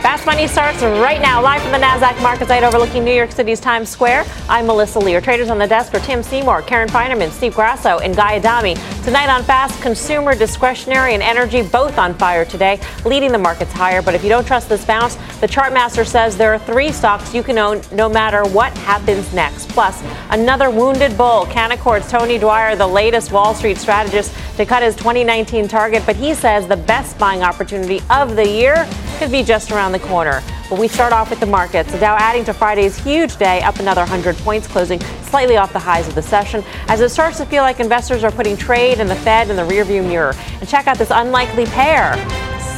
Fast Money starts right now, live from the NASDAQ market site overlooking New York City's Times Square. I'm Melissa Lee. Traders on the desk are Tim Seymour, Karen Finerman, Steve Grasso, and Guy Adami. Tonight on Fast, consumer, discretionary, and energy both on fire today, leading the markets higher. But if you don't trust this bounce, the chart master says there are three stocks you can own no matter what happens next. Plus, another wounded bull, Canaccord's Tony Dwyer, the latest Wall Street strategist to cut his 2019 target. But he says the best buying opportunity of the year could be just around the corner. But we start off with the markets. The Dow adding to Friday's huge day, up another 100 points, closing slightly off the highs of the session, as it starts to feel like investors are putting trade and the Fed in the rearview mirror. And check out this unlikely pair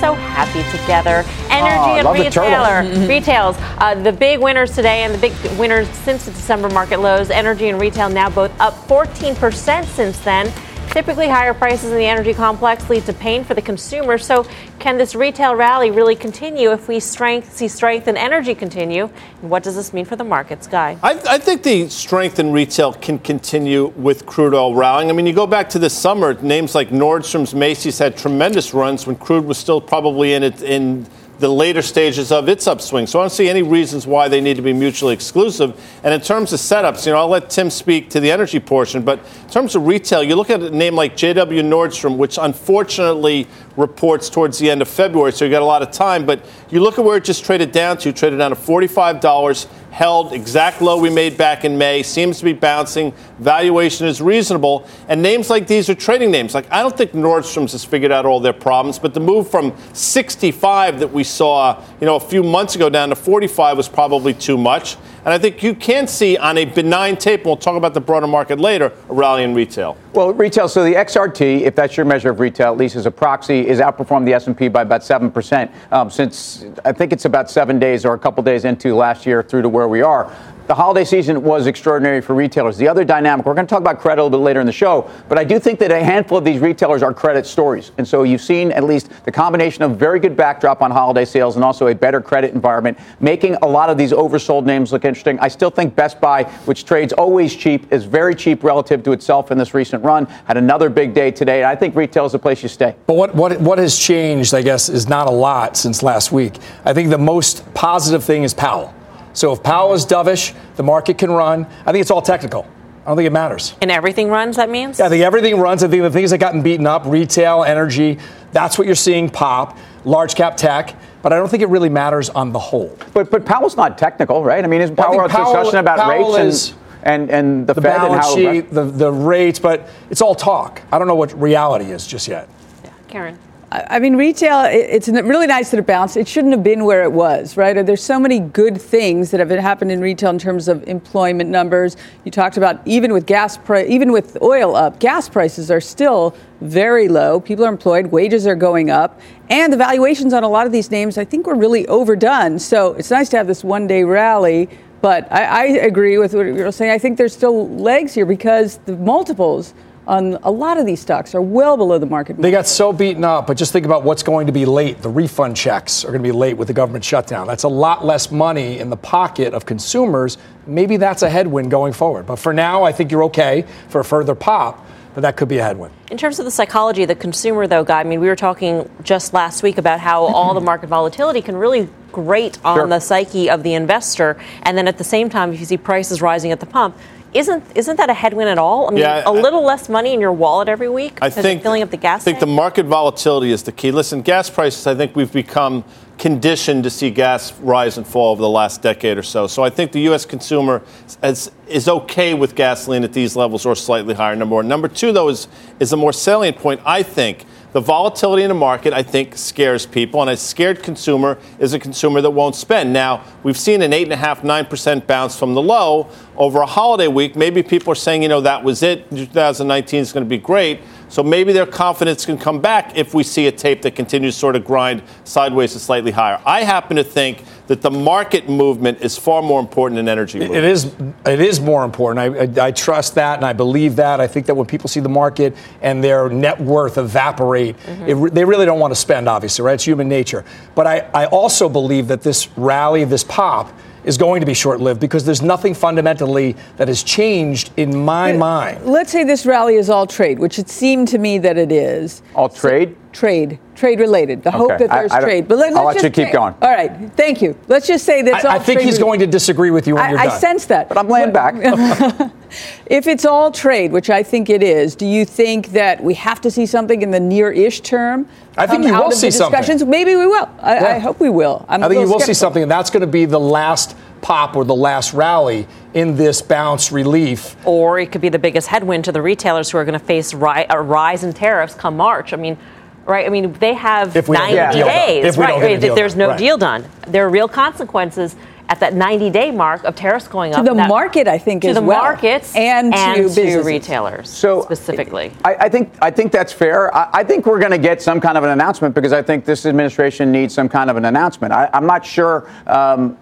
so happy together. Energy oh, and retailer. Retails. Uh, the big winners today and the big winners since the December market lows. Energy and retail now both up 14% since then. Typically, higher prices in the energy complex lead to pain for the consumer. So, can this retail rally really continue if we strength, see strength in energy continue? And what does this mean for the markets, Guy? I, I, think the strength in retail can continue with crude oil rallying. I mean, you go back to this summer, names like Nordstrom's, Macy's had tremendous runs when crude was still probably in it in the later stages of its upswing. So I don't see any reasons why they need to be mutually exclusive. And in terms of setups, you know, I'll let Tim speak to the energy portion, but in terms of retail, you look at a name like JW Nordstrom, which unfortunately reports towards the end of February, so you got a lot of time. But you look at where it just traded down to, traded down to $45, held exact low we made back in May, seems to be bouncing. Valuation is reasonable. And names like these are trading names. Like, I don't think Nordstrom's has figured out all their problems, but the move from 65 that we saw, you know, a few months ago down to 45 was probably too much. And I think you can see on a benign tape, and we'll talk about the broader market later, a rally in retail. Well, retail, so the XRT, if that's your measure of retail, at least as a proxy, is outperformed the S&P by about 7% um, since I think it's about seven days or a couple days into last year through to where we are the holiday season was extraordinary for retailers. The other dynamic, we're going to talk about credit a little bit later in the show, but I do think that a handful of these retailers are credit stories. And so you've seen at least the combination of very good backdrop on holiday sales and also a better credit environment, making a lot of these oversold names look interesting. I still think Best Buy, which trades always cheap, is very cheap relative to itself in this recent run, had another big day today. I think retail is the place you stay. But what, what, what has changed, I guess, is not a lot since last week. I think the most positive thing is Powell. So if Powell is dovish, the market can run. I think it's all technical. I don't think it matters. And everything runs, that means? Yeah, I think everything runs. I think the things that gotten beaten up, retail, energy, that's what you're seeing pop, large cap tech. But I don't think it really matters on the whole. But but Powell's not technical, right? I mean, isn't Powell, Powell discussion about Powell rates is, and, and, and the, the Fed balance and how sheet, the, the rates, but it's all talk. I don't know what reality is just yet. Yeah, Karen. I mean, retail, it's really nice that it bounced. It shouldn't have been where it was, right? There's so many good things that have happened in retail in terms of employment numbers. You talked about even with gas even with oil up, gas prices are still very low. People are employed, wages are going up, and the valuations on a lot of these names, I think, were really overdone. So it's nice to have this one day rally. But I, I agree with what you're saying. I think there's still legs here because the multiples on a lot of these stocks are well below the market. They got so beaten up, but just think about what's going to be late. The refund checks are going to be late with the government shutdown. That's a lot less money in the pocket of consumers. Maybe that's a headwind going forward. But for now, I think you're okay for a further pop but that could be a headwind. In terms of the psychology of the consumer, though, Guy, I mean, we were talking just last week about how all the market volatility can really grate on sure. the psyche of the investor. And then at the same time, if you see prices rising at the pump, isn't isn't that a headwind at all? I mean, yeah, a little less money in your wallet every week I think filling up the gas. I think tank? the market volatility is the key. Listen, gas prices. I think we've become conditioned to see gas rise and fall over the last decade or so. So I think the U.S. consumer is, is okay with gasoline at these levels or slightly higher. Number one. Number two, though, is is a more salient point. I think the volatility in the market, I think, scares people, and a scared consumer is a consumer that won't spend. Now, we've seen an 8.5%, 9% bounce from the low over a holiday week. Maybe people are saying, you know, that was it. 2019 is going to be great. So maybe their confidence can come back if we see a tape that continues to sort of grind sideways to slightly higher. I happen to think that the market movement is far more important than energy movement. It is. It is more important. I, I, I trust that, and I believe that. I think that when people see the market and their net worth evaporate, mm-hmm. it, they really don't want to spend. Obviously, right? It's human nature. But I, I also believe that this rally, this pop is going to be short lived because there's nothing fundamentally that has changed in my mind. Let's say this rally is all trade, which it seemed to me that it is. All trade? Trade, trade related. The hope that there's I- I trade. But let, I'll let's let you just keep say- going. All right, thank you. Let's just say that's all. I, I think trade he's related. going to disagree with you when you're I, I sense that. But I'm laying back. If it's all trade, which I think it is, do you think that we have to see something in the near-ish term? I think come you will see discussions? something. Maybe we will. I, I hope we will. I'm a I think you little will see something, and that's going to be the last pop or the last rally in this bounce relief. Or it could be the biggest headwind to the retailers who are going to face ri- a rise in tariffs come March. I mean, right? I mean, they have If we don't 90 get a deal done. days, If right? don't if there's no right. deal done, there are real consequences at that 90 day mark of tariffs going on. To up. the That- market, I think, is well to as the well. markets And to businesses. retailers So- specifically. I, I think I think that's fair. I, I think we're going to get some kind of an announcement because I think this administration needs some kind of an announcement. I, I'm not sure. Um,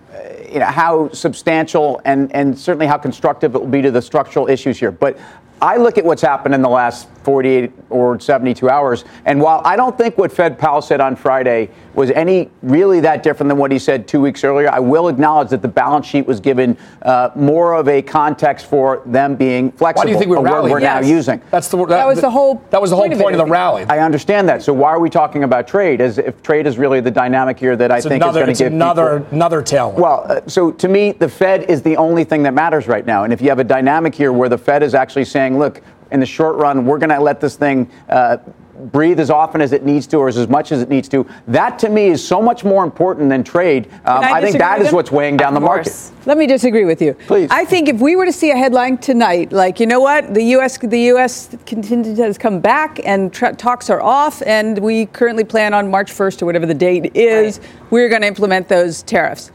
you know how substantial and, and certainly how constructive it will be to the structural issues here. But I look at what's happened in the last 48 or 72 hours, and while I don't think what Fed Powell said on Friday was any really that different than what he said two weeks earlier, I will acknowledge that the balance sheet was given uh, more of a context for them being flexible. Why do you think we a word rallied? we're now using. That's the That was the whole that was the whole point of point of the rally. I understand that. So why are we talking about trade? As if trade is really the dynamic here that I think another, is going to give another people- another tailwind. Well, uh, so to me, the Fed is the only thing that matters right now. And if you have a dynamic here where the Fed is actually saying, look, in the short run, we're going to let this thing. Uh, Breathe as often as it needs to, or as much as it needs to. That to me is so much more important than trade. Um, I I think that is what's weighing down the Of market. Let me disagree with you. Please. I think if we were to see a headline tonight, like you know what, the U.S. the U.S. contingent has come back and tra- talks are off, and we currently plan on March 1st or whatever the date is, Right. we're going to implement those tariffs.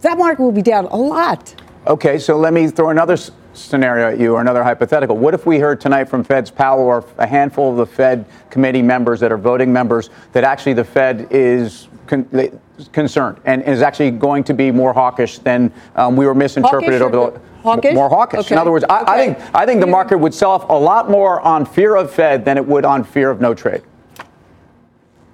That market will be down a lot. Okay, so let me throw another scenario at you or another hypothetical. What if we heard tonight from Fed's Powell or a handful of the Fed committee members that are voting members that actually the Fed is con- they- concerned and is actually going to be more hawkish than um, we were misinterpreted Hawkish over the hawkish? more hawkish. Okay. In other words, I, I think I think the market would sell off a lot more on fear of Fed than it would on fear of no trade.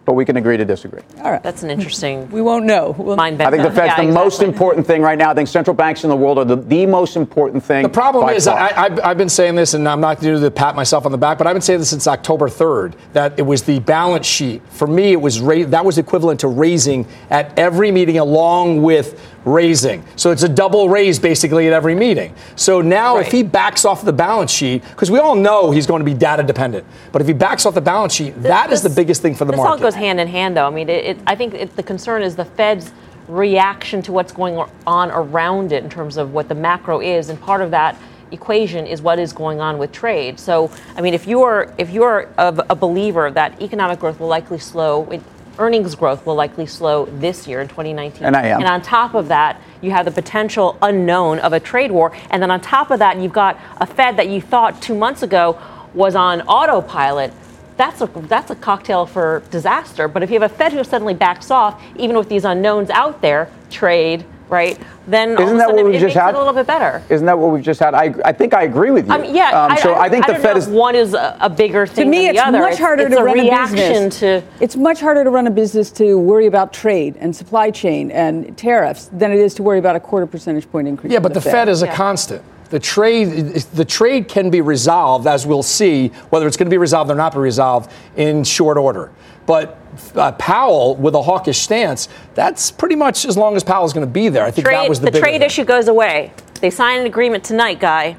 But we can agree to disagree. All right. That's an interesting we won't know. We'll, mind I think the bender. Fed's Yeah, the most important thing right now. I think central banks in the world are the, the most important thing. The problem by is, far. I, I've, I've been saying this, and I'm not going to pat myself on the back, but I've been saying this since October 3rd that it was the balance sheet. For me, it was ra- that was equivalent to raising at every meeting, along with raising. So it's a double raise basically at every meeting. So now, if he backs off the balance sheet, because we all know he's going to be data dependent, but if he backs off the balance sheet, that is the This- biggest thing for the this market. all goes hand in hand, though. I mean, it, it, I think it, the concern is the Fed's reaction to what's going on around it in terms of what the macro is, and part of that equation is what is going on with trade. So, I mean, if you are if you are a, a believer that economic growth will likely slow. It, Earnings growth will likely slow this year in 2019. And I am. And on top of that, you have the potential unknown of a trade war. And then on top of that, you've got a Fed that you thought two months ago was on autopilot. That's a, that's a cocktail for disaster. But if you have a Fed who suddenly backs off, even with these unknowns out there, trade, right, then Isn't of that sudden what it, we've it just had? it a little bit better. Isn't that what we've just had? I, I think I agree with you. I mean, yeah, Um, so I, think I the don't Fed know is. if one is a, a bigger to thing me, than it's the other. much harder it's to a run a business. to it's much harder to run a business to worry about trade and supply chain and tariffs than it is to worry about a quarter percentage point increase. Yeah, in but the Fed is a Yeah. constant. The trade, the trade can be resolved, as we'll see, whether it's going to be resolved or not be resolved in short order. But uh, Powell, with a hawkish stance, that's pretty much as long as Powell's going to be there. I think that was the, The trade thing. issue goes away. They sign an agreement tonight, guy.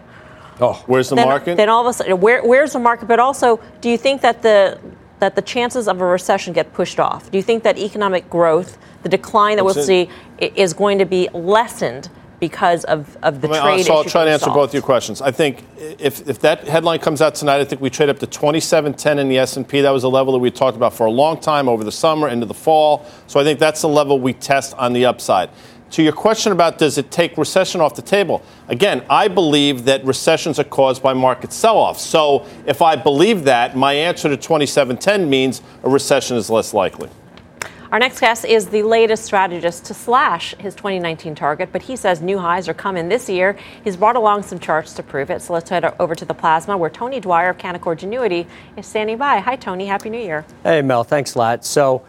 Oh, Where's the then, market? Then all of a sudden, where, where's the market? But also, do you think that the that the chances of a recession get pushed off? Do you think that economic growth, the decline that we'll It's see, is going to be lessened because of, of the I mean, trade so I'll try to answer solved? both your questions. I think if, if that headline comes out tonight, I think we trade up to 2710 in the S&P. That was a level that we talked about for a long time over the summer into the fall. So I think that's the level we test on the upside. To your question about does it take recession off the table? Again, I believe that recessions are caused by market sell-offs. So if I believe that, my answer to 2710 means a recession is less likely. Our next guest is the latest strategist to slash his 2019 target, but he says new highs are coming this year. He's brought along some charts to prove it. So let's head over to the plasma where Tony Dwyer of Canaccord Genuity is standing by. Hi, Tony. Happy New Year. Hey Mel, thanks a lot. So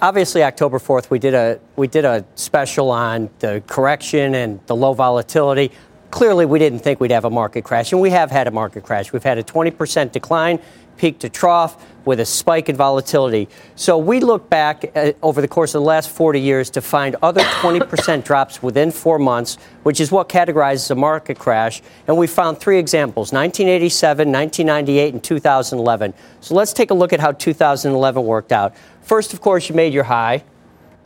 obviously October 4th we did a we did a special on the correction and the low volatility. Clearly we didn't think we'd have a market crash and we have had a market crash. We've had a 20% decline peak to trough with a spike in volatility. So we look back at, uh, over the course of the last 40 years to find other 20% drops within four months, which is what categorizes a market crash. And we found three examples 1987, 1998, and 2011. So let's take a look at how 2011 worked out. First, of course, you made your high.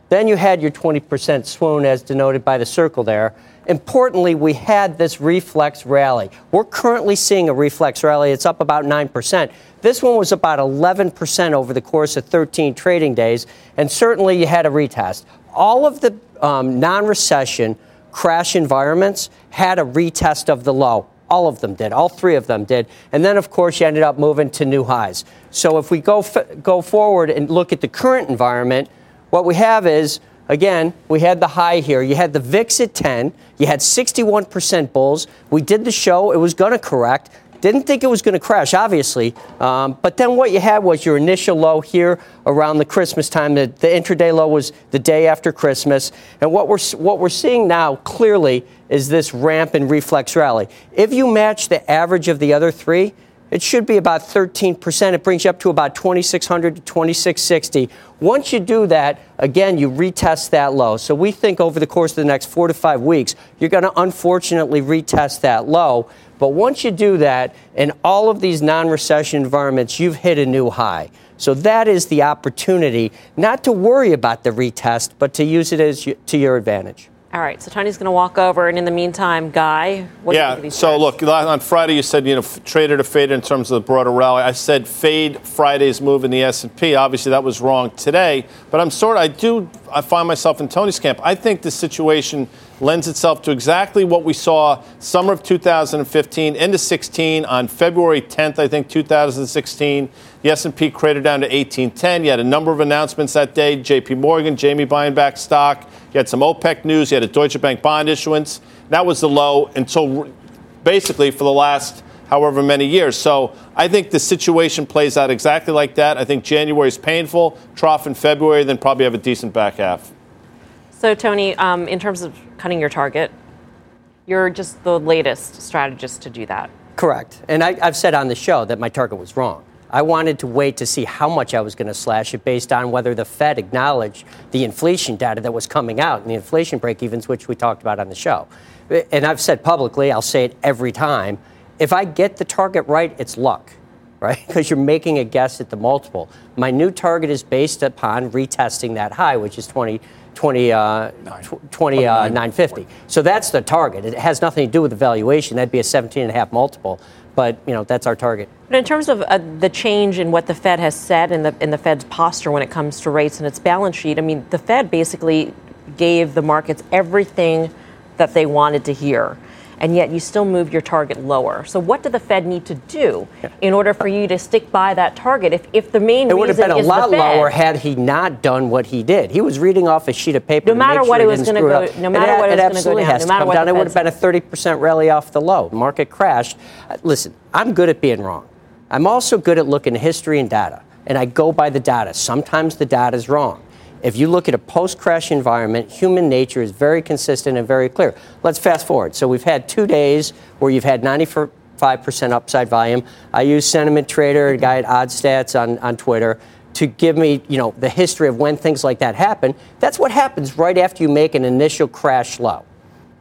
Then you had your 20% swoon, as denoted by the circle there. Importantly, we had this reflex rally. We're currently seeing a reflex rally. It's up about 9%. This one was about 11% over the course of 13 trading days, and certainly you had a retest. All of the um, non recession crash environments had a retest of the low. All of them did. All three of them did. And then, of course, you ended up moving to new highs. So if we go, f- go forward and look at the current environment, what we have is again, we had the high here. You had the VIX at 10. You had 61% bulls. We did the show. It was going to correct. Didn't think it was going to crash, obviously. Um, but then what you had was your initial low here around the Christmas time. The, the intraday low was the day after Christmas. And what we're, what we're seeing now clearly is this ramp and reflex rally. If you match the average of the other three, it should be about 13%. It brings you up to about 2,600 to 2,660. Once you do that, again, you retest that low. So we think over the course of the next four to five weeks, you're going to unfortunately retest that low. But once you do that, in all of these non recession environments, you've hit a new high. So that is the opportunity not to worry about the retest, but to use it as to your advantage. All right, so Tony's going to walk over, and in the meantime, Guy, what yeah, do you think so look, on Friday you said, you know, trader to fade in terms of the broader rally. I said fade Friday's move in the S&P. Obviously, that was wrong today, but I'm sort of, I do, I find myself in Tony's camp. I think the situation lends itself to exactly what we saw summer of 2015 into 16 on February 10th, I think, 2016. The S&P cratered down to 1810. You had a number of announcements that day. J.P. Morgan, Jamie buying back stock. You had some OPEC news. You had a Deutsche Bank bond issuance. That was the low until basically for the last however many years. So I think the situation plays out exactly like that. I think January is painful, trough in February, then probably have a decent back half. So, Tony, um, in terms of cutting your target, you're just the latest strategist to do that. Correct. And I, have said on the show that my target was wrong. I wanted to wait to see how much I was going to slash it based on whether the Fed acknowledged the inflation data that was coming out and the inflation break evens, which we talked about on the show. And I've said publicly, I'll say it every time if I get the target right, it's luck, right? Because you're making a guess at the multiple. My new target is based upon retesting that high, which is 20. 20, uh, 20 uh, 950. So that's the target. It has nothing to do with the valuation. That'd be a 17 and a half multiple but you know that's our target. But in terms of uh, the change in what the Fed has said and the in the Fed's posture when it comes to rates and its balance sheet, I mean, the Fed basically gave the markets everything that they wanted to hear. And yet you still move your target lower. So what did the Fed need to do in order for you to stick by that target? If, if the main reason it would have been a lot lower had he not done what he did. He was reading off a sheet of paper. No matter what it was going to go. Up. No matter it, what it, it was going to go down. No matter what down. It would have been a 30% rally off the low. Market crashed. Uh, listen, I'm good at being wrong. I'm also good at looking at history and data, and I go by the data. Sometimes the data is wrong. If you look at a post crash environment, human nature is very consistent and very clear. Let's fast forward. So we've had two days where you've had 95% upside volume. I use Sentiment Trader, a guy at OddStats on, on Twitter, to give me you know, the history of when things like that happen. That's what happens right after you make an initial crash low.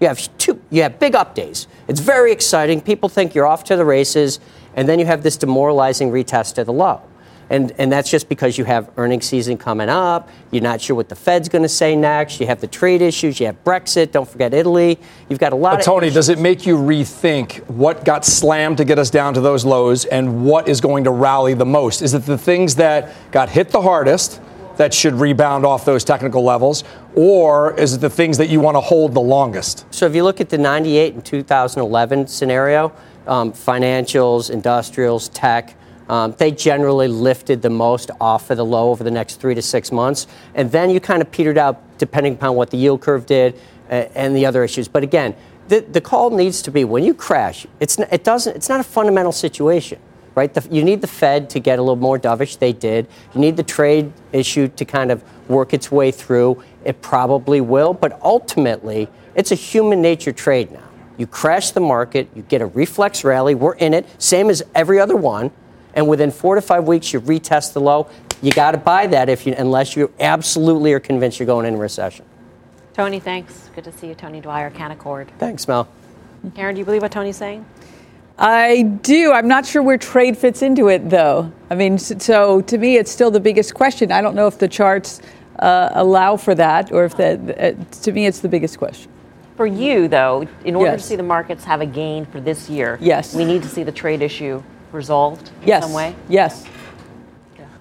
You have two, you have big up days. It's very exciting. People think you're off to the races, and then you have this demoralizing retest of the low. And, and that's just because you have earnings season coming up. You're not sure what the Fed's going to say next. You have the trade issues. You have Brexit. Don't forget Italy. You've got a lot but of. Tony, issues. does it make you rethink what got slammed to get us down to those lows and what is going to rally the most? Is it the things that got hit the hardest? that should rebound off those technical levels, or is it the things that you want to hold the longest? So if you look at the 98 and 2011 scenario, um, financials, industrials, tech, um, they generally lifted the most off of the low over the next three to six months. And then you kind of petered out depending upon what the yield curve did uh, and the other issues. But again, the, the call needs to be when you crash, it's, it doesn't, it's not a fundamental situation. Right? The, you need the Fed to get a little more dovish. They did. You need the trade issue to kind of work its way through. It probably will, but ultimately, it's a human nature trade now. You crash the market, you get a reflex rally. We're in it, same as every other one and within four to five weeks you retest the low, you got to buy that if you, unless you absolutely are convinced you're going in a recession. Tony, thanks. Good to see you, Tony Dwyer, Canaccord. Thanks, Mel. Karen, do you believe what Tony's saying? I do. I'm not sure where trade fits into it, though. I mean, so to me, it's still the biggest question. I don't know if the charts uh, allow for that, or if that. Uh, to me, it's the biggest question. For you, though, in order Yes. to see the markets have a gain for this year, Yes. we need to see the trade issue resolved in Yes. some way. Yes.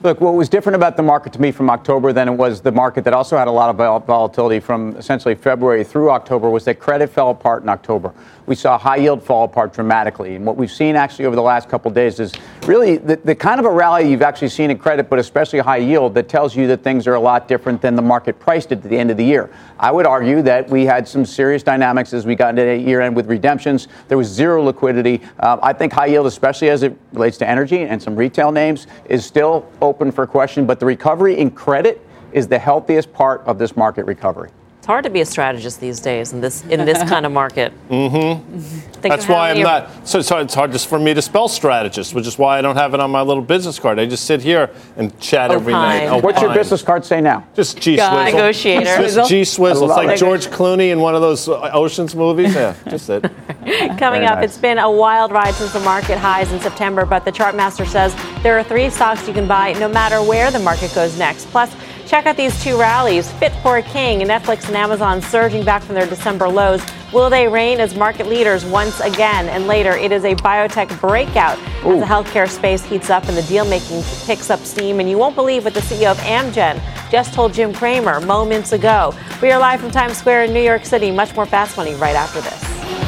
Look, what was different about the market to me from October than it was the market that also had a lot of vol- volatility from essentially February through October was that credit fell apart in October. We saw high yield fall apart dramatically. And what we've seen actually over the last couple days is really the, the kind of a rally you've actually seen in credit, but especially high yield, that tells you that things are a lot different than the market priced at the end of the year. I would argue that we had some serious dynamics as we got into year end with redemptions. There was zero liquidity. Uh, I think high yield, especially as it relates to energy and some retail names, is still open for question. But the recovery in credit is the healthiest part of this market recovery. It's hard to be a strategist these days in this in this kind of market. Mm-hmm. That's why I'm not. So, so it's hard just for me to spell strategist, which is why I don't have it on my little business card. I just sit here and chat every night. Opine. What's your business card say now? Just G God. Swizzle. Negotiator. Just G Swizzle. It's like it. George Clooney in one of those uh, Ocean's movies. Yeah, just it. Coming Very up, nice. it's been a wild ride since the market highs in September, but the chart master says there are three stocks you can buy no matter where the market goes next. Plus, check out these two rallies Fit for a King, Netflix and Amazon surging back from their December lows. Will they reign as market leaders once again? And later, it is a biotech breakout as the healthcare space heats up and the deal making picks up steam. And you won't believe what the CEO of Amgen just told Jim Cramer moments ago. We are live from Times Square in New York City. Much more fast money right after this.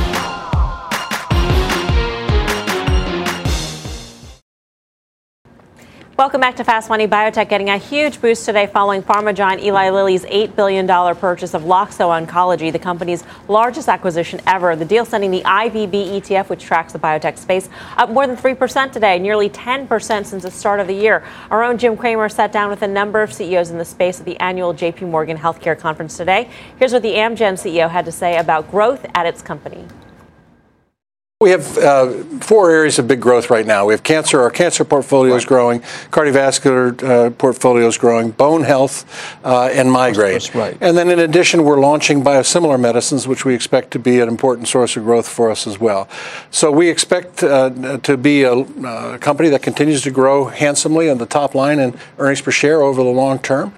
Welcome back to Fast Money. Biotech getting a huge boost today following pharma giant Eli Lilly's $8 billion purchase of Loxo Oncology, the company's largest acquisition ever. The deal sending the IBB ETF, which tracks the biotech space, up more than 3% today, nearly 10% since the start of the year. Our own Jim Cramer sat down with a number of CEOs in the space at the annual JP Morgan Healthcare Conference today. Here's what the Amgen CEO had to say about growth at its company. We have uh, four areas of big growth right now. We have cancer. Our cancer portfolio is growing. Cardiovascular uh, portfolio is growing. Bone health uh, and migraine. That's right. And then in addition, we're launching biosimilar medicines, which we expect to be an important source of growth for us as well. So we expect uh, to be a, uh company that continues to grow handsomely on the top line and earnings per share over the long term.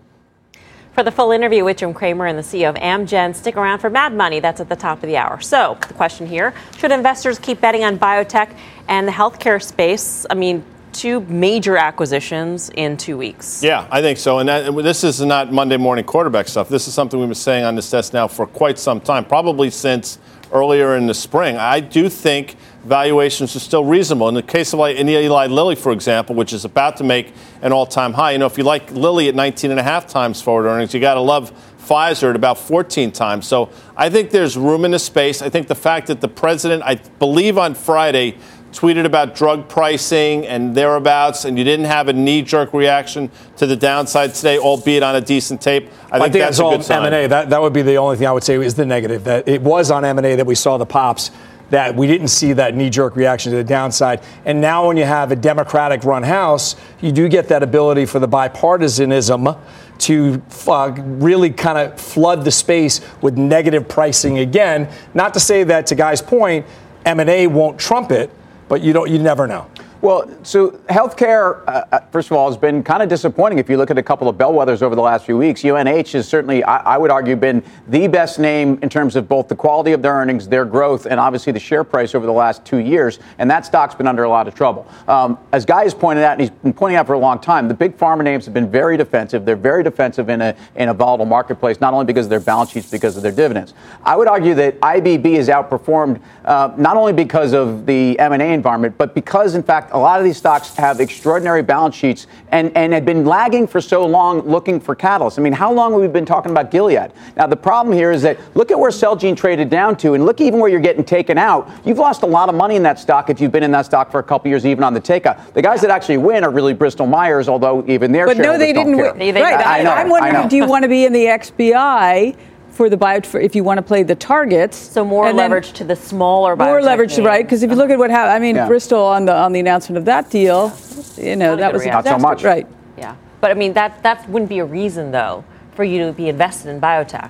For the full interview with Jim Cramer and the CEO of Amgen, stick around for Mad Money. That's at the top of the hour. So, the question here should investors keep betting on biotech and the healthcare space? I mean, two major acquisitions in two weeks. Yeah, I think so. And that, this is not Monday morning quarterback stuff. This is something we've been saying on this desk now for quite some time, probably since earlier in the spring. I do think valuations are still reasonable. In the case of like Eli Lilly, for example, which is about to make an all-time high. You know, if you like Lilly at 19 and a half times forward earnings, you got to love Pfizer at about 14 times. So I think there's room in the space. I think the fact that the president, I believe on Friday, tweeted about drug pricing and thereabouts, and you didn't have a knee-jerk reaction to the downside today, albeit on a decent tape. I think, that's a all good sign. M&A. That, that would be the only thing I would say is the negative. That it was on M&A that we saw the pops. That we didn't see that knee-jerk reaction to the downside, and now when you have a Democratic-run House, you do get that ability for the bipartisanism to uh, really kind of flood the space with negative pricing again. Not to say that, to Guy's point, M&A won't trump it, but you don't. You never know. Well, so healthcare, uh, uh, first of all, has been kind of disappointing. If you look at a couple of bellwethers over the last few weeks, UNH has certainly, I, I would argue, been the best name in terms of both the quality of their earnings, their growth, and obviously the share price over the last two years. And that stock's been under a lot of trouble. Um, as Guy has pointed out, and he's been pointing out for a long time, the big pharma names have been very defensive. They're very defensive in a in a volatile marketplace, not only because of their balance sheets, because of their dividends. I would argue that IBB has outperformed uh, not only because of the M&A environment, but because, in fact, a lot of these stocks have extraordinary balance sheets and, and had been lagging for so long looking for catalysts. I mean, how long have we been talking about Gilead? Now, the problem here is that look at where Celgene traded down to, and look even where you're getting taken out. You've lost a lot of money in that stock if you've been in that stock for a couple years, even on the takeout. The guys that actually win are really Bristol Myers, although even their But no, they didn't win. They- they- right. I I, know, I'm I wondering, know. do you want to be in the XBI? For the bio, for if you want to play the targets. So more and leverage to the smaller biotech. More biotech leverage, names. right? Because if you look at what happened, I mean, Yeah. Bristol on the on the announcement of that deal, you know, Not that was a reaction. Not so much. right? Yeah, but I mean that that wouldn't be a reason though for you to be invested in biotech,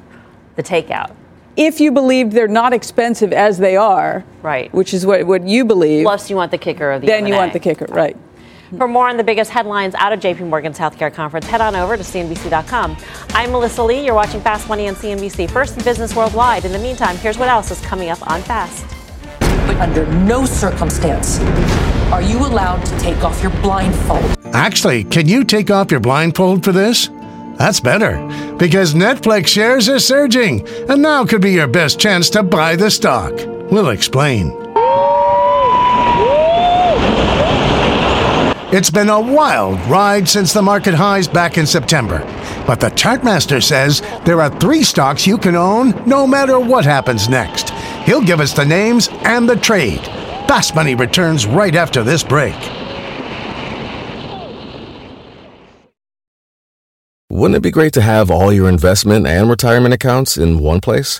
the takeout. If you believe they're not expensive as they are, Right. Which is what what you believe. Plus, you want the kicker of the then you M&A. want the kicker, right? For more on the biggest headlines out of JP Morgan's Healthcare Conference, head on over to CNBC.com. I'm Melissa Lee. You're watching Fast Money on CNBC, first in business worldwide. In the meantime, here's what else is coming up on Fast. But under no circumstance are you allowed to take off your blindfold. Actually, can you take off your blindfold for this? That's better, because Netflix shares are surging, and now could be your best chance to buy the stock. We'll explain. It's been a wild ride since the market highs back in September. But the Chartmaster says there are three stocks you can own no matter what happens next. He'll give us the names and the trade. Fast Money returns right after this break. Wouldn't it be great to have all your investment and retirement accounts in one place?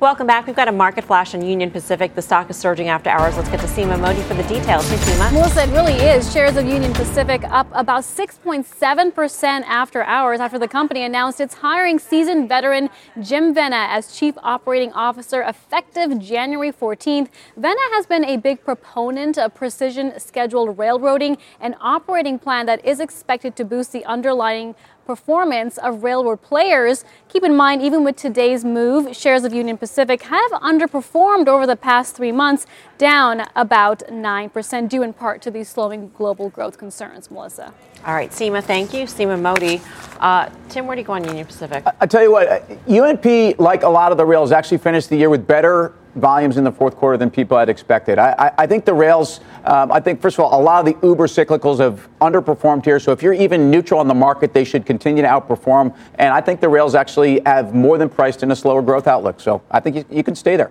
Welcome back. We've got a market flash on Union Pacific. The stock is surging after hours. Let's get to Seema Modi for the details. Hey, Seema. Melissa, it really is. Shares of Union Pacific up about 6.7% after hours after the company announced it's hiring seasoned veteran Jim Vena as Chief Operating Officer effective January 14th. Vena has been a big proponent of precision scheduled railroading, an operating plan that is expected to boost the underlying performance of railroad players. Keep in mind, even with today's move, shares of Union Pacific have underperformed over the past three months, down about 9%, due in part to these slowing global growth concerns. Melissa. All right, Seema, thank you. Seema Modi. Uh, Tim, where do you go on Union Pacific? I tell you what, uh, UNP, like a lot of the rails, actually finished the year with better volumes in the fourth quarter than people had expected. I, I, I think the rails, um, I think, first of all, a lot of the uber cyclicals have underperformed here. So if you're even neutral on the market, they should continue to outperform. And I think the rails actually have more than priced in a slower growth outlook. So I think you, you can stay there.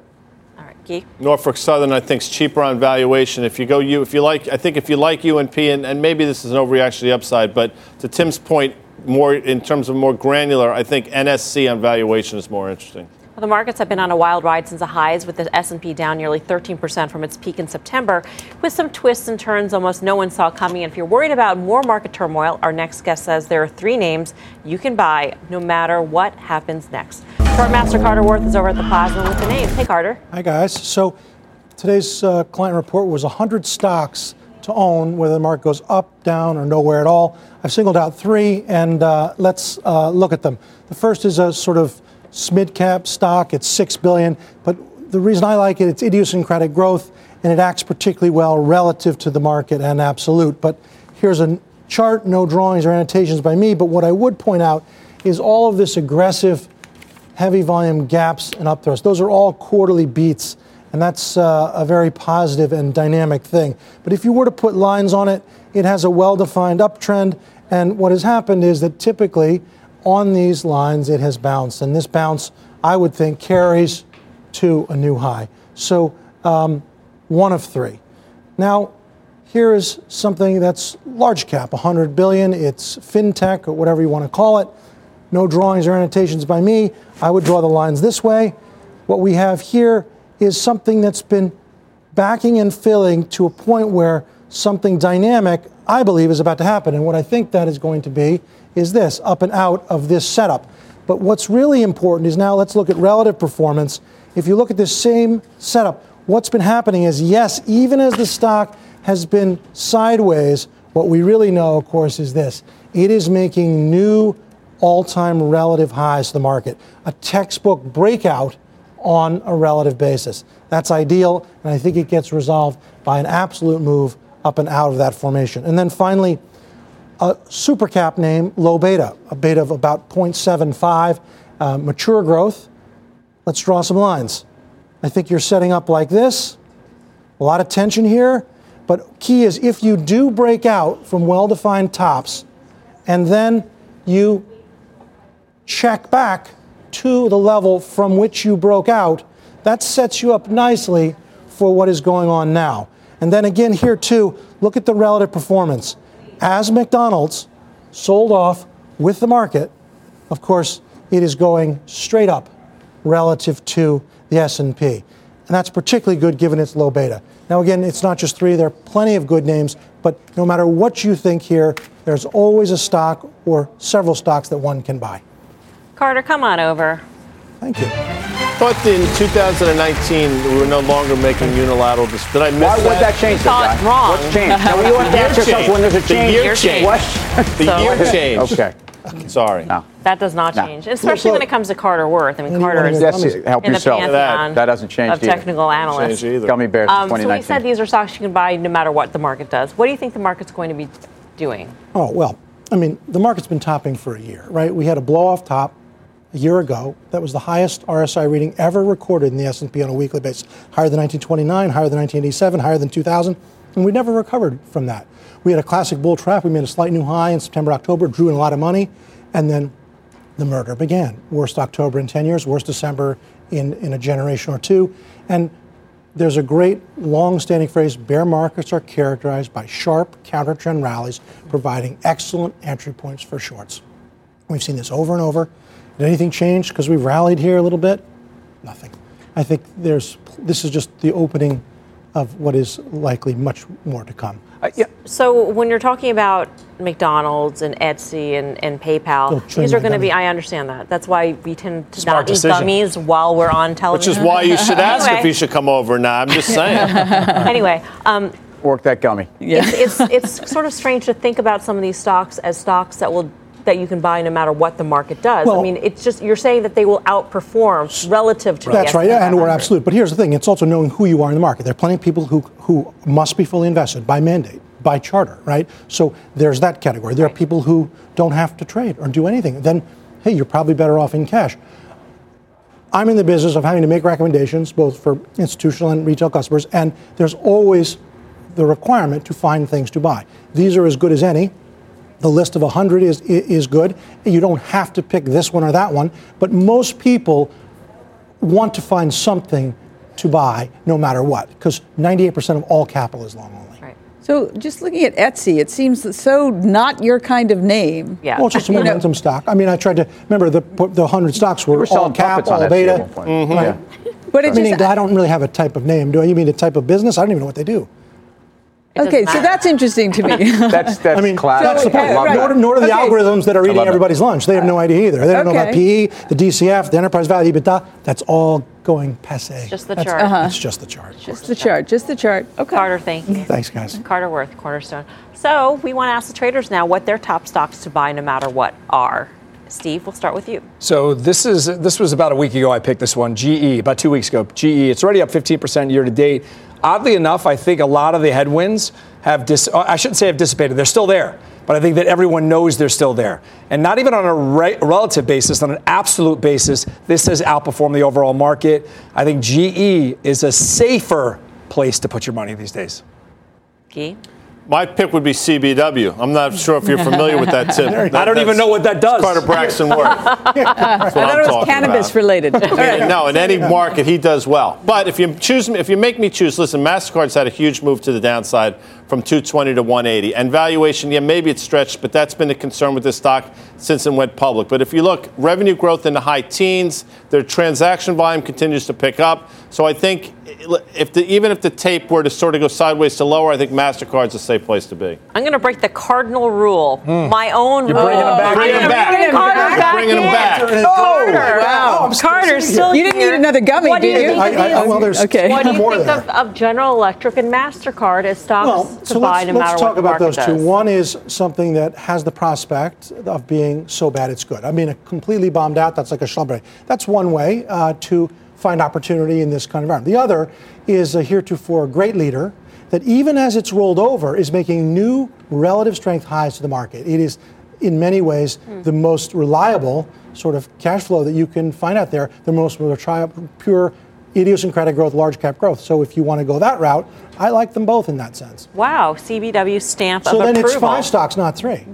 All right, Guy. Norfolk Southern, I think, is cheaper on valuation. If you go, you if you like, I think if you like UNP, and, and maybe this is an overreaction to the upside, but to Tim's point, more in terms of more granular, I think NSC on valuation is more interesting. Well, the markets have been on a wild ride since the highs, with the S&P down nearly 13% from its peak in September, with some twists and turns almost no one saw coming. And if you're worried about more market turmoil, our next guest says there are three names you can buy no matter what happens next. Master Carter Worth is over at the Plaza with the names. Hey, Carter. Hi, guys. So today's uh, client report was 100 stocks to own, whether the market goes up, down, or nowhere at all. I've singled out three, and uh, let's uh, look at them. The first is a sort of mid cap stock. It's six billion, but the reason I like it, it's idiosyncratic growth, and it acts particularly well relative to the market and absolute. But here's a chart, no drawings or annotations by me. But what I would point out is all of this aggressive, heavy volume gaps and upthrusts. Those are all quarterly beats. And that's uh, a very positive and dynamic thing. But if you were to put lines on it, it has a well defined uptrend. And what has happened is that typically on these lines, it has bounced. And this bounce, I would think, carries to a new high. So um, one of three. Now, here is something that's large cap, 100 billion. It's fintech or whatever you want to call it. No drawings or annotations by me. I would draw the lines this way. What we have here is something that's been backing and filling to a point where something dynamic, I believe, is about to happen. And what I think that is going to be is this up and out of this setup. But what's really important is now let's look at relative performance. if you look at this same setup, what's been happening is yes, even as the stock has been sideways, what we really know, of course, is this it is making new all time relative highs to the market, a textbook breakout on a relative basis. That's ideal, and I think it gets resolved by an absolute move up and out of that formation. And then finally, a super cap name, low beta, a beta of about 0.75, uh, mature growth. Let's draw some lines. I think you're setting up like this. A lot of tension here, but key is if you do break out from well defined tops and then you check back to the level from which you broke out, that sets you up nicely for what is going on now. And then again, here too, look at the relative performance. As McDonald's sold off with the market, of course, it is going straight up relative to the S&P. And that's particularly good given its low beta. Now again, it's not just three, there are plenty of good names, but no matter what you think here, there's always a stock or several stocks that one can buy. Carter, come on over. Thank you. But in 2019, we were no longer making unilateral. Dis- Did I miss Why would that change, Thought that wrong. What's changed? No, you have to The year ask yourself when there's a The change. year changed. What? The So- year changed. Okay. Sorry. No. That does not No. change, especially when it comes to Carter Worth. I mean, Carter is who- Yes, help in the yourself. pantheon That doesn't changed of either. technical analysts. Change either. Gummy bears Um, so we said these are stocks you can buy no matter what the market does. What do you think the market's going to be doing? Oh, well, I mean, the market's been topping for a year, right? We had a blow off top a year ago. That was the highest RSI reading ever recorded in the S&P on a weekly basis. Higher than 1929, higher than 1987, higher than 2000, and we never recovered from that. We had a classic bull trap. We made a slight new high in September, October, drew in a lot of money, and then the murder began. Worst October in 10 years, worst December in, in a generation or two. And there's a great long-standing phrase, bear markets are characterized by sharp counter-trend rallies, providing excellent entry points for shorts. We've seen this over and over. Did anything change because we've rallied here a little bit? Nothing. I think there's, this is just the opening of what is likely much more to come. Uh, yeah. So when you're talking about McDonald's and Etsy and, and PayPal, these are going to be. I understand that. That's why we tend to Smart not eat gummies while we're on television. Which is why you should ask Anyway. if you should come over now. I'm just saying. anyway, um, Work that gummy. it's, it's it's sort of strange to think about some of these stocks as stocks that will that you can buy no matter what the market does. I mean, it's just you're saying that they will outperform relative to That's the right, S&P and we're absolute. But here's the thing: it's also knowing who you are in the market. There are plenty of people who who must be fully invested by mandate, by charter, right? So there's that category. There are people who don't have to trade or do anything. Then, hey, you're probably better off in cash. I'm in the business of having to make recommendations both for institutional and retail customers, and there's always the requirement to find things to buy. These are as good as any. The list of 100 is, is good. You don't have to pick this one or that one, but most people want to find something to buy no matter what, because 98% of all capital is long only. Right. So just looking at Etsy, it seems so not your kind of name. Yeah. Well, it's just a You know- momentum stock. I mean, I tried to remember the the 100 stocks were, were all cap, puppets on all beta. at one point. Mm-hmm. Right. But it Meaning, just, I don't really have a type of name. Do I? You mean a type of business? I don't even know what they do. It doesn't okay, so that's interesting to me. That's that's I mean, classic. that's the point. I right. Nor, that. nor do the Okay. algorithms that are eating love it. everybody's lunch. They have no idea either. They don't know about PE, the DCF, the enterprise value, EBITDA. That's all going passe. just the That's- chart. Uh-huh. It's just the chart. just the chart, just the chart. Okay. Carter, thank you. Thanks, guys. Carter Worth, Cornerstone. So we want to ask the traders now what their top stocks to buy no matter what are. Steve, we'll start with you. So this is this was about a week ago. I picked this one, GE, about two weeks ago. GE, it's already up 15% year to date. Oddly enough, I think a lot of the headwinds have dis- uh, I shouldn't say have dissipated. They're still there, but I think that everyone knows they're still there. And not even on a re- relative basis, on an absolute basis, this has outperformed the overall market. I think GE is a safer place to put your money these days. Guy? My pick would be CBW. I'm not sure if you're familiar with that tip. I don't even know what that does. Carter Braxton Worth. That's what I thought I'm it was cannabis about. related. All right. No, in any market, he does well. But if you choose, if you make me choose, listen, Mastercard's had a huge move to the downside from 220 to 180, and valuation, yeah, maybe it's stretched, but that's been a concern with this stock since it went public. But if you look, revenue growth in the high teens, their transaction volume continues to pick up. So I think, if the, even if the tape were to sort of go sideways to lower, I think Mastercard's a safe place to be. I'm going to break the cardinal rule. Hmm. My own You're rule. bringing them back Bringing in. them back. Bringing Carter back oh, Bringing them in. back. Carter. wow. Oh, I'm still Carter's sitting still You didn't need another gummy, What did you you? think I, I, well, there's Okay. What do you more think of, of General Electric and MasterCard as stocks Well, to so buy let's, no let's talk about those two. does? One is something that has the prospect of being so bad it's good. I mean, a completely bombed out, that's like a schlumberger. That's one way uh, to find opportunity in this kind of environment. The other is a heretofore great leader that even as it's rolled over is making new relative strength highs to the market. It is in many ways Hmm. the most reliable sort of cash flow that you can find out there, the most pure idiosyncratic growth, large cap growth. So if you want to go that route, I like them both in that sense. Wow, CBW stamp So of then approval. it's five stocks, not three.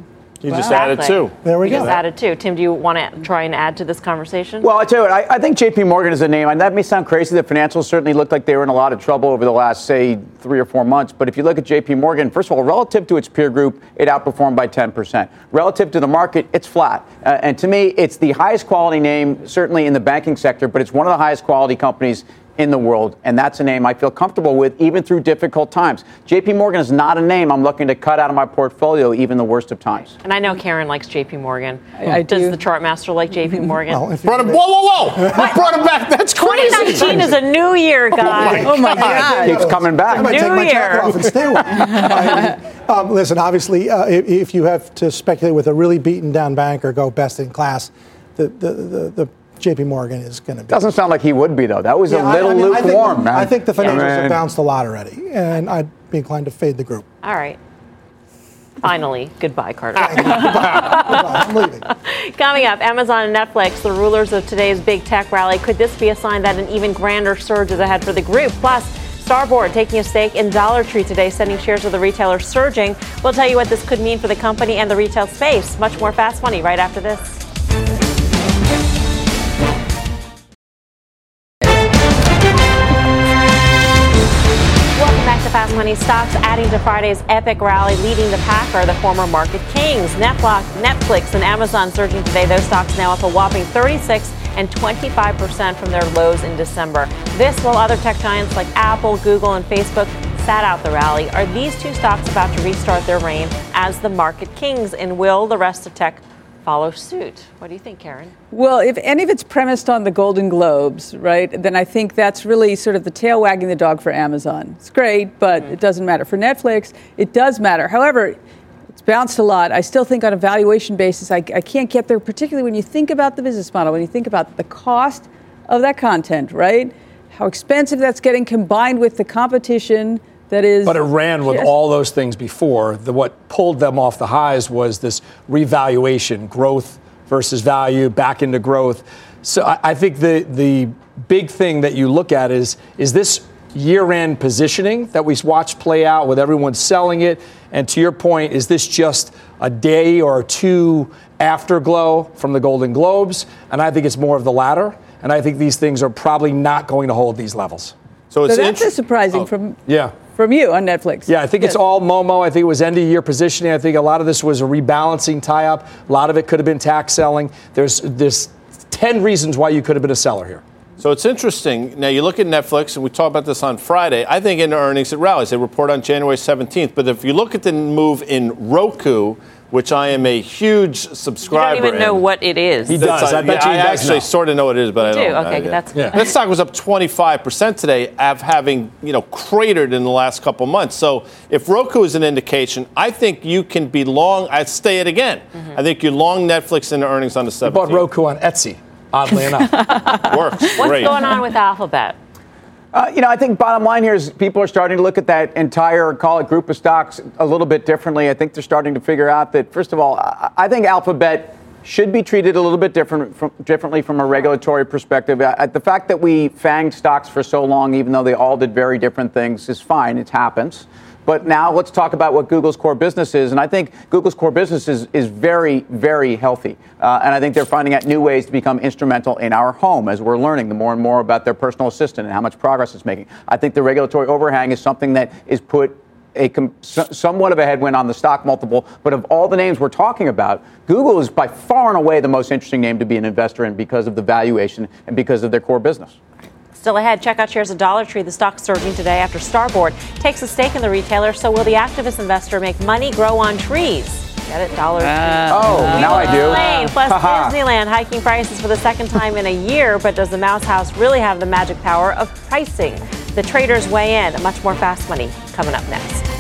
You just added Exactly. two. There we You go. just added two. Tim, do you want to try and add to this conversation? Well, I tell you what, I, I think J.P. Morgan is a name, and that may sound crazy. The financials certainly looked like they were in a lot of trouble over the last, say, three or four months. But if you look at J.P. Morgan, first of all, relative to its peer group, it outperformed by 10%. Relative to the market, it's flat. Uh, and to me, it's the highest quality name, certainly in the banking sector, but it's one of the highest quality companies in the world, and that's a name I feel comfortable with even through difficult times. JP Morgan is not a name I'm looking to cut out of my portfolio even the worst of times. and I know Karen likes JP Morgan. I- I Does do. the chart master like JP Morgan? Well, if you- Brought him, whoa, whoa, whoa! You brought him back. That's crazy. 2019 is a new year, guys. Oh my God. Keeps coming back. I might back. take New my year. jacket off and stay away. I um, listen, obviously, uh, if, if you have to speculate with a really beaten down bank or go best in class, the, the, the, the JP Morgan is going to be. Doesn't sound like he would be, though. That was Yeah, a I- little I mean, I think- lukewarm, man. I think the financials I have bounced a lot already, and I'd be inclined to fade the group. All right. Finally, goodbye, Carter. I'm leaving. Coming up, Amazon and Netflix, the rulers of today's big tech rally. Could this be a sign that an even grander surge is ahead for the group? Plus, Starboard taking a stake in Dollar Tree today, sending shares of the retailer surging. We'll tell you what this could mean for the company and the retail space. Much more fast money right after this. Welcome back to Fast Money. Stocks adding to Friday's epic rally, leading the pack are the former market kings. Netflix, Netflix and Amazon surging today. Those stocks now up a whopping 36 and 25% from their lows in December. This while other tech giants like Apple, Google, and Facebook sat out the rally. Are these two stocks about to restart their reign as the market kings? And will the rest of tech follow suit? What do you think, Karen? Well, if any of it's premised on the Golden Globes, right, then I think that's really sort of the tail wagging the dog for Amazon. It's great, but mm-hmm. it doesn't matter. For Netflix, it does matter. However, it's bounced a lot. I still think on a valuation basis, I, I can't get there, particularly when you think about the business model, when you think about the cost of that content, right? How expensive that's getting combined with the competition that is. But it ran with Yes. all those things before. The, what pulled them off the highs was this revaluation, growth versus value, back into growth. So I, I think the the big thing that you look at is is this year-end positioning that we watched play out with everyone selling it. And to your point, is this just a day or two afterglow from the Golden Globes? And I think it's more of the latter. And I think these things are probably not going to hold these levels. So it's so that's inter- a surprising Oh. from Yeah. From you on Netflix. Yeah, I think it's all Momo. I think it was end of year positioning. I think a lot of this was a rebalancing tie up. A lot of it could have been tax selling. There's there's 10 reasons why you could have been a seller here. So it's interesting. Now you look at Netflix, and we talked about this on Friday. I think in earnings it rallies. They report on January 17th. But if you look at the move in Roku, which I am a huge subscriber. You subscriber, don't even know what it is. He does. That's- I bet you I actually know. sort of know what it is, but I do? don't. Okay, I- that's- Yeah. That stock was up 25% today, of having you know cratered in the last couple months. So if Roku is an indication, I think you can be long. I'd stay it again. Mm-hmm. I think you're long Netflix in the earnings on the 17th. Bought Roku on Etsy, oddly enough. Works. What's Great. going on with Alphabet? Uh, you know, I think bottom line here is people are starting to look at that entire, call it group of stocks, a little bit differently. I think they're starting to figure out that, first of all, I, think Alphabet should be treated a little bit different from, differently from a regulatory perspective. Uh, the fact that we fanged stocks for so long, even though they all did very different things, is fine. It happens. But now let's talk about what Google's core business is. And I think Google's core business is, is very, very healthy. Uh, and I think they're finding out new ways to become instrumental in our home as we're learning the more and more about their personal assistant and how much progress it's making. I think the regulatory overhang is something that is put a somewhat of a headwind on the stock multiple. But of all the names we're talking about, Google is by far and away the most interesting name to be an investor in because of the valuation and because of their core business. Still ahead, check out shares of Dollar Tree. The stock surging today after Starboard takes a stake in the retailer. So will the activist investor make money grow on trees? Get it? Dollar Tree. Uh, oh, uh, now I do. Explain. Plus, Disneyland hiking prices for the second time in a year. But does the Mouse House really have the magic power of pricing? The traders weigh in. Much more fast money coming up next.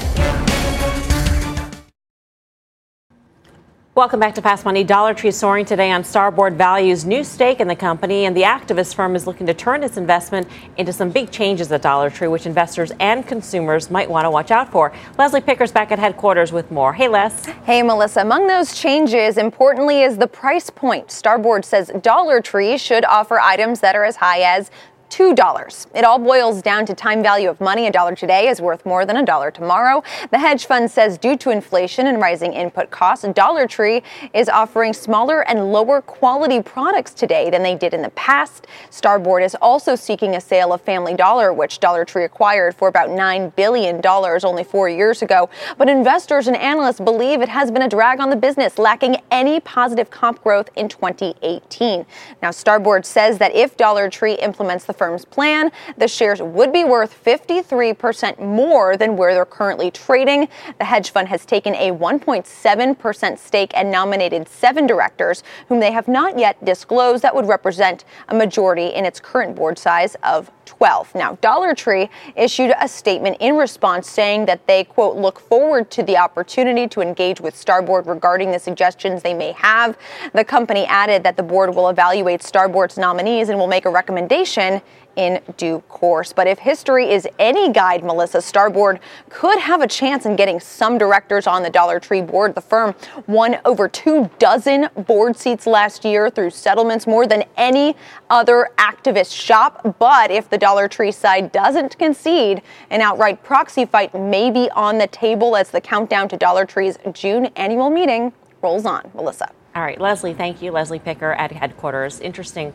Welcome back to Fast Money. Dollar Tree soaring today on Starboard Value's new stake in the company, and the activist firm is looking to turn its investment into some big changes at Dollar Tree, which investors and consumers might want to watch out for. Leslie Picker's back at headquarters with more. Hey, Les. Hey, Melissa. Among those changes, importantly, is the price point. Starboard says Dollar Tree should offer items that are as high as $2. It all boils down to time value of money. A dollar today is worth more than a dollar tomorrow. The hedge fund says due to inflation and rising input costs, Dollar Tree is offering smaller and lower quality products today than they did in the past. Starboard is also seeking a sale of Family Dollar, which Dollar Tree acquired for about $9 billion only four years ago. But investors and analysts believe it has been a drag on the business, lacking any positive comp growth in 2018. Now, Starboard says that if Dollar Tree implements the firm's plan, the shares would be worth 53% more than where they're currently trading. The hedge fund has taken a 1.7% stake and nominated seven directors, whom they have not yet disclosed that would represent a majority in its current board size of 12. Now, Dollar Tree issued a statement in response saying that they, quote, look forward to the opportunity to engage with Starboard regarding the suggestions they may have. The company added that the board will evaluate Starboard's nominees and will make a recommendation in due course. But if history is any guide, Melissa Starboard could have a chance in getting some directors on the Dollar Tree board. The firm won over two dozen board seats last year through settlements, more than any other activist shop. But if the Dollar Tree side doesn't concede, an outright proxy fight may be on the table as the countdown to Dollar Tree's June annual meeting rolls on. Melissa. All right, Leslie, thank you. Leslie Picker at headquarters. Interesting.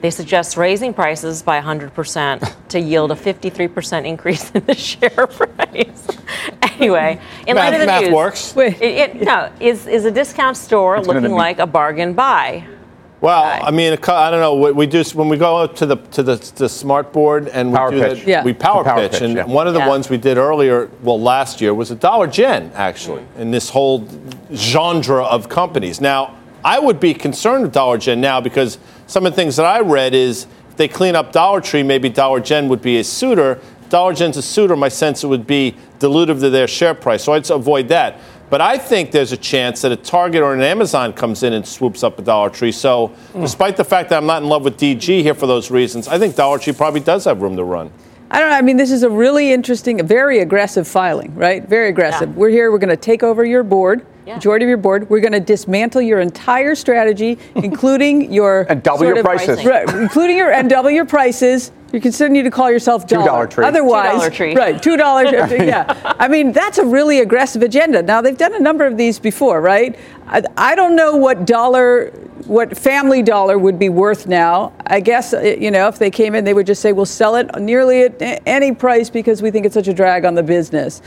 They suggest raising prices by 100% to yield a 53% increase in the share price. anyway, in Math- light of the math news, works. It, it- no, is, is a discount store It's looking be- like a bargain buy? Well, I mean, I don't know. We, we do when we go to the to the, the smart board and we Power do pitch. that, Yeah. we power, The power pitch, pitch, and yeah. one of the Yeah. ones we did earlier, well, last year was a Dollar Gen actually, mm. in this whole genre of companies. Now, I would be concerned with Dollar Gen now because some of the things that I read is if they clean up Dollar Tree, maybe Dollar Gen would be a suitor. Dollar Gen's a suitor. My sense it would be dilutive to their share price, so I'd avoid that. But I think there's a chance that a Target or an Amazon comes in and swoops up a Dollar Tree. So, hmm. despite the fact that I'm not in love with DG here for those reasons, I think Dollar Tree probably does have room to run. I don't know. I mean, this is a really interesting, very aggressive filing, right? Very aggressive. We're here. We're going to take over your board, majority of your board. We're going to dismantle your entire strategy, including your And double your prices. right? Including your and double your prices. You're considering to call yourself Two dollar. dollar tree. Otherwise, Two dollar tree. right? Two dollars. yeah. I mean, that's a really aggressive agenda. Now they've done a number of these before, right? I, I don't know what dollar, what Family Dollar would be worth now. I guess uh, you know if they came in, they would just say we'll sell it nearly at any price because we think it's such a drag on the business.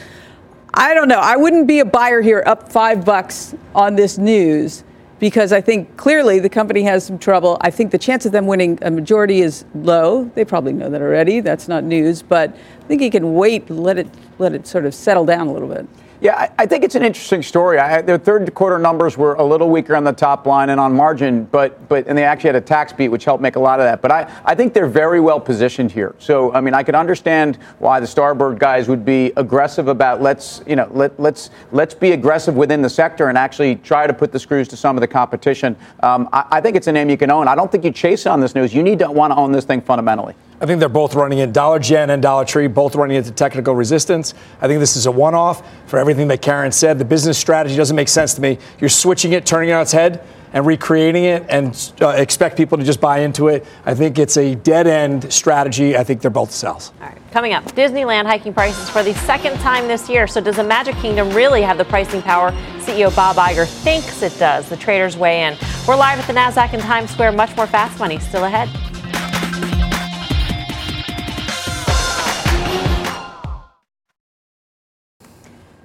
I don't know. I wouldn't be a buyer here up five bucks on this news because I think clearly the company has some trouble. I think the chance of them winning a majority is low. They probably know that already. That's not news, but I think you can wait, let it let it sort of settle down a little bit. Yeah, I, I think it's an interesting story. I, their third quarter numbers were a little weaker on the top line and on margin, but but and they actually had a tax beat, which helped make a lot of that. But I, I think they're very well positioned here. So I mean, I could understand why the Starboard guys would be aggressive about let's you know let let's let's be aggressive within the sector and actually try to put the screws to some of the competition. Um, I, I think it's a name you can own. I don't think you chase on this news. You need to want to own this thing fundamentally. I think they're both running in Dollar Gen and Dollar Tree, both running into technical resistance. I think this is a one off for everything that Karen said. The business strategy doesn't make sense to me. You're switching it, turning it on its head, and recreating it and uh, expect people to just buy into it. I think it's a dead end strategy. I think they're both sells. All right, coming up, Disneyland hiking prices for the second time this year. So does the Magic Kingdom really have the pricing power CEO Bob Iger thinks it does? The traders weigh in. We're live at the Nasdaq in Times Square. Much more fast money still ahead.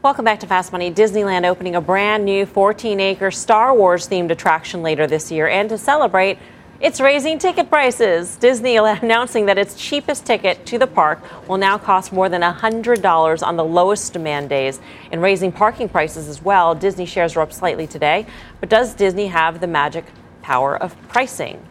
Welcome back to Fast Money. Disneyland opening a brand new 14 acre Star Wars themed attraction later this year. And to celebrate, It's raising ticket prices. Disney announcing that its cheapest ticket to the park will now cost more than $100 on the lowest demand days. And raising parking prices as well. Disney shares are up slightly today. But does Disney have the magic power of pricing?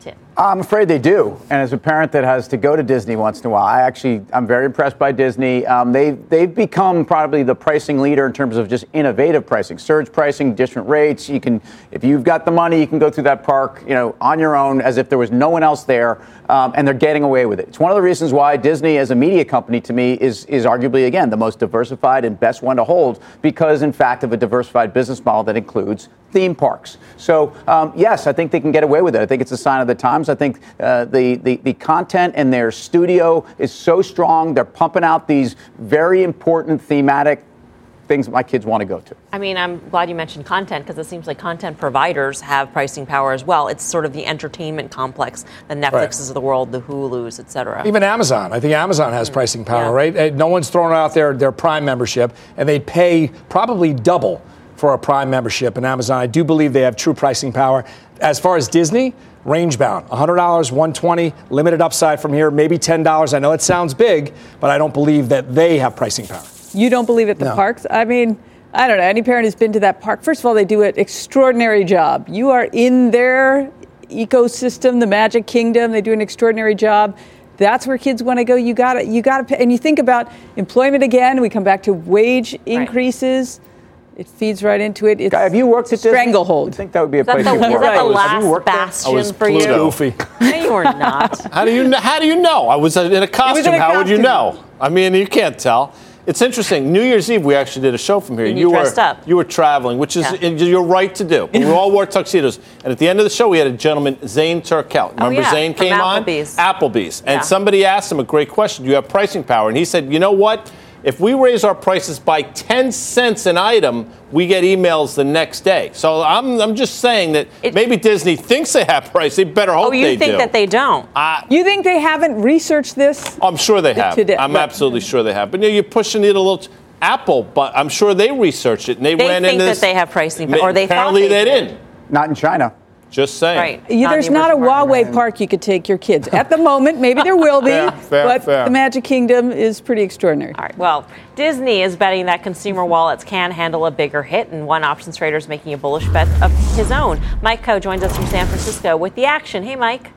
Tim. I'm afraid they do. And as a parent that has to go to Disney once in a while, I actually I'm very impressed by Disney. Um, they they've become probably the pricing leader in terms of just innovative pricing, surge pricing, different rates. You can if you've got the money, you can go through that park, you know, on your own as if there was no one else there, um, and they're getting away with it. It's one of the reasons why Disney, as a media company, to me is is arguably again the most diversified and best one to hold because in fact of a diversified business model that includes theme parks. So um, yes, I think they can get away with it. I think it's a sign of the times. I think uh, the, the the content in their studio is so strong. They're pumping out these very important thematic things that my kids want to go to. I mean, I'm glad you mentioned content because it seems like content providers have pricing power as well. It's sort of the entertainment complex, the Netflixes Right. of the world, the Hulus, et cetera. Even Amazon. I think Amazon has pricing power, Yeah. right? No one's throwing out their, their Prime membership, and they pay probably double for a Prime membership in Amazon. I do believe they have true pricing power. As far as Disney, range bound. $100, 120 limited upside from here, maybe $10. I know it sounds big, but I don't believe that they have pricing power. You don't believe at the No. parks? I mean, I don't know. Any parent who's been to that park, first of all, they do an extraordinary job. You are in their ecosystem, the Magic Kingdom. They do an extraordinary job. That's where kids want to go. You got to, you got to, and you think about employment again. We come back to wage increases. It feeds right into it. It's have you worked at Stranglehold. I think that would be a Is that place the, you'd is work. that the Have you last bastion I was for you? Goofy. No, you were not. How do you know? How do you know? I was in a costume. a How would you know? I mean, you can't tell. It's interesting. New Year's Eve, we actually did a show from here. And you dressed were up. you were traveling, which is Yeah. you're right to do. We all wore tuxedos, and at the end of the show, we had a gentleman, Zane Tankel. Oh, Remember, Oh, yeah, Zane from came Applebee's. on Applebee's, and Yeah. somebody asked him a great question: Do you have pricing power? And he said, You know what? If we raise our prices by 10 cents an item, we get emails the next day. So I'm, I'm just saying that maybe Disney thinks they have price. They better hope they do. Oh, you think do. that they don't? You think they haven't researched this? I'm sure they have. Today- I'm right. absolutely sure they have. But you know, you're pushing it a little. Apple, but I'm sure they researched it and they, They ran think into that this. they have pricing or they thought apparently they they did. didn't. Not in China. Just saying. Right. Not there's the not a emerging market. Huawei park you could take your kids. At the moment, maybe there will be, Fair, fair, but fair. the Magic Kingdom is pretty extraordinary. All right. Well, Disney is betting that consumer wallets can handle a bigger hit, and one options trader is making a bullish bet of his own. Mike Khouw joins us from San Francisco with the action. Hey, Mike.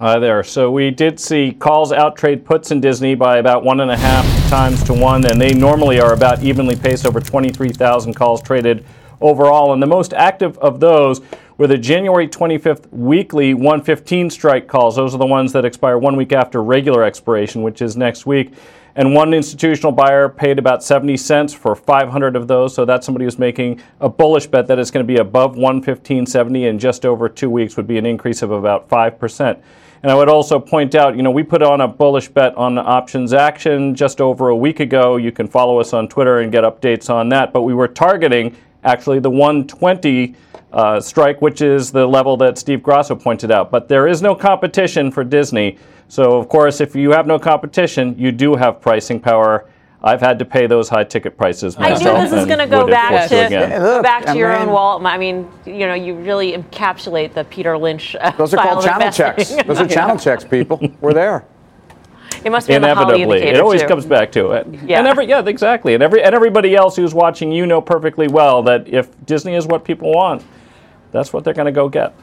Hi there. So we did see calls outtrade puts in Disney by about one and a half times to one, and they normally are about evenly paced over 23,000 calls traded overall. And the most active of those were the January 25th weekly 115 strike calls. Those are the ones that expire one week after regular expiration, which is next week. And one institutional buyer paid about 70 cents for 500 of those. So that's somebody who's making a bullish bet that it's going to be above 115.70 in just over two weeks, would be an increase of about 5%. And I would also point out, you know, we put on a bullish bet on the options action just over a week ago. You can follow us on Twitter and get updates on that. But we were targeting actually the 120 uh, strike, which is the level that Steve Grasso pointed out. But there is no competition for Disney. So, of course, if you have no competition, you do have pricing power. I've had to pay those high ticket prices myself. I myself. knew this was and going to go would back to again. go back to I your mean- own wallet. I mean, you know, you really encapsulate the Peter Lynch. Uh, Those are called channel investing. checks. Those are channel checks, people. We're there. It must be on the Inevitably, it always too. comes back to it. Yeah. And every yeah, exactly. And every and everybody else who's watching, you know perfectly well that if Disney is what people want, that's what they're going to go get.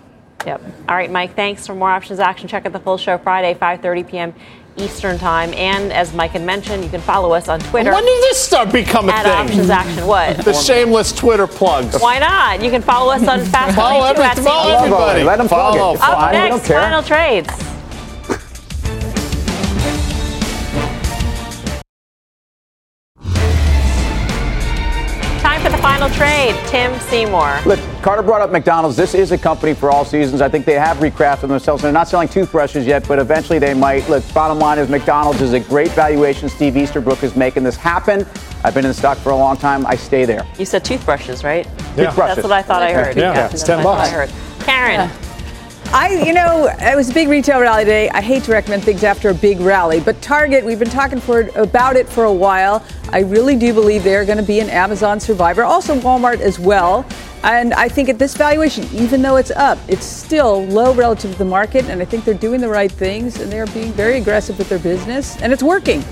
Yep. All right, Mike. Thanks for more options action. Check out the full show Friday, 5:30 p.m. Eastern time. And as Mike had mentioned, you can follow us on Twitter When did this start become a at thing? options action. What? The shameless Twitter plugs. Why not? You can follow us on Fast Follow Money too, every- follow CNBC. everybody. Let 'em plug it. Follow, It's Up fine. Next, final trades. Trade. Tim Seymour. Look, Carter brought up McDonald's. This is a company for all seasons. I think they have recrafted themselves. They're not selling toothbrushes yet, but eventually they might. Look, bottom line is McDonald's is a great valuation. Steve Easterbrook is making this happen. I've been in the stock for a long time. I stay there. You said toothbrushes, right? Yeah. That's what I thought I heard. Yeah, that's it's 10 bucks. I heard. Karen. I, you know, it was a big retail rally today. I hate to recommend things after a big rally, but Target, we've been talking for about it for a while. I really do believe they're going to be an Amazon survivor. Also, Walmart as well. And I think at this valuation, even though it's up, it's still low relative to the market. And I think they're doing the right things and they're being very aggressive with their business, and it's working.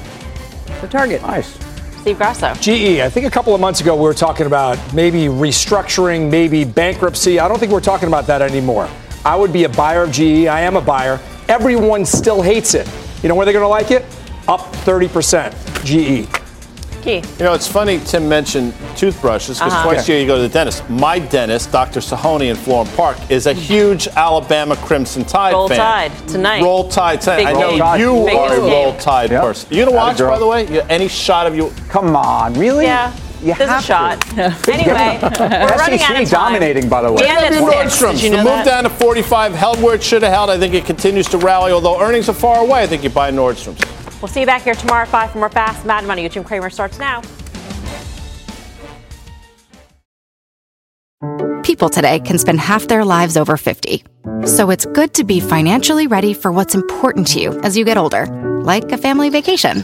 So Target. Nice. Steve Grasso. GE, I think a couple of months ago we were talking about maybe restructuring, maybe bankruptcy. I don't think we're talking about that anymore. I would be a buyer of GE. I am a buyer. Everyone still hates it. You know where they're going to like it? Up 30%. GE. Key. You know, it's funny Tim mentioned toothbrushes because Uh-huh. twice a year you go to the dentist. My dentist, Dr. Sahoni in Florham Park, is a huge Alabama Crimson Tide Roll fan. Tide tonight. Roll Tide tonight. Big I know game. you Big are a. Roll Tide Yep. person. You gonna watch, by the way? Any shot of you? Come on, really? Yeah. You There's a have to. shot. anyway, we're running out of time. dominating, by the way. We end at W six. You the know move that? down to 45 held where it should have held. I think it continues to rally, although earnings are far away. I think you buy Nordstrom's. We'll see you back here tomorrow at 5 for more Fast Mad Money. Jim Cramer starts now. People today can spend half their lives over 50. So it's good to be financially ready for what's important to you as you get older, like a family vacation.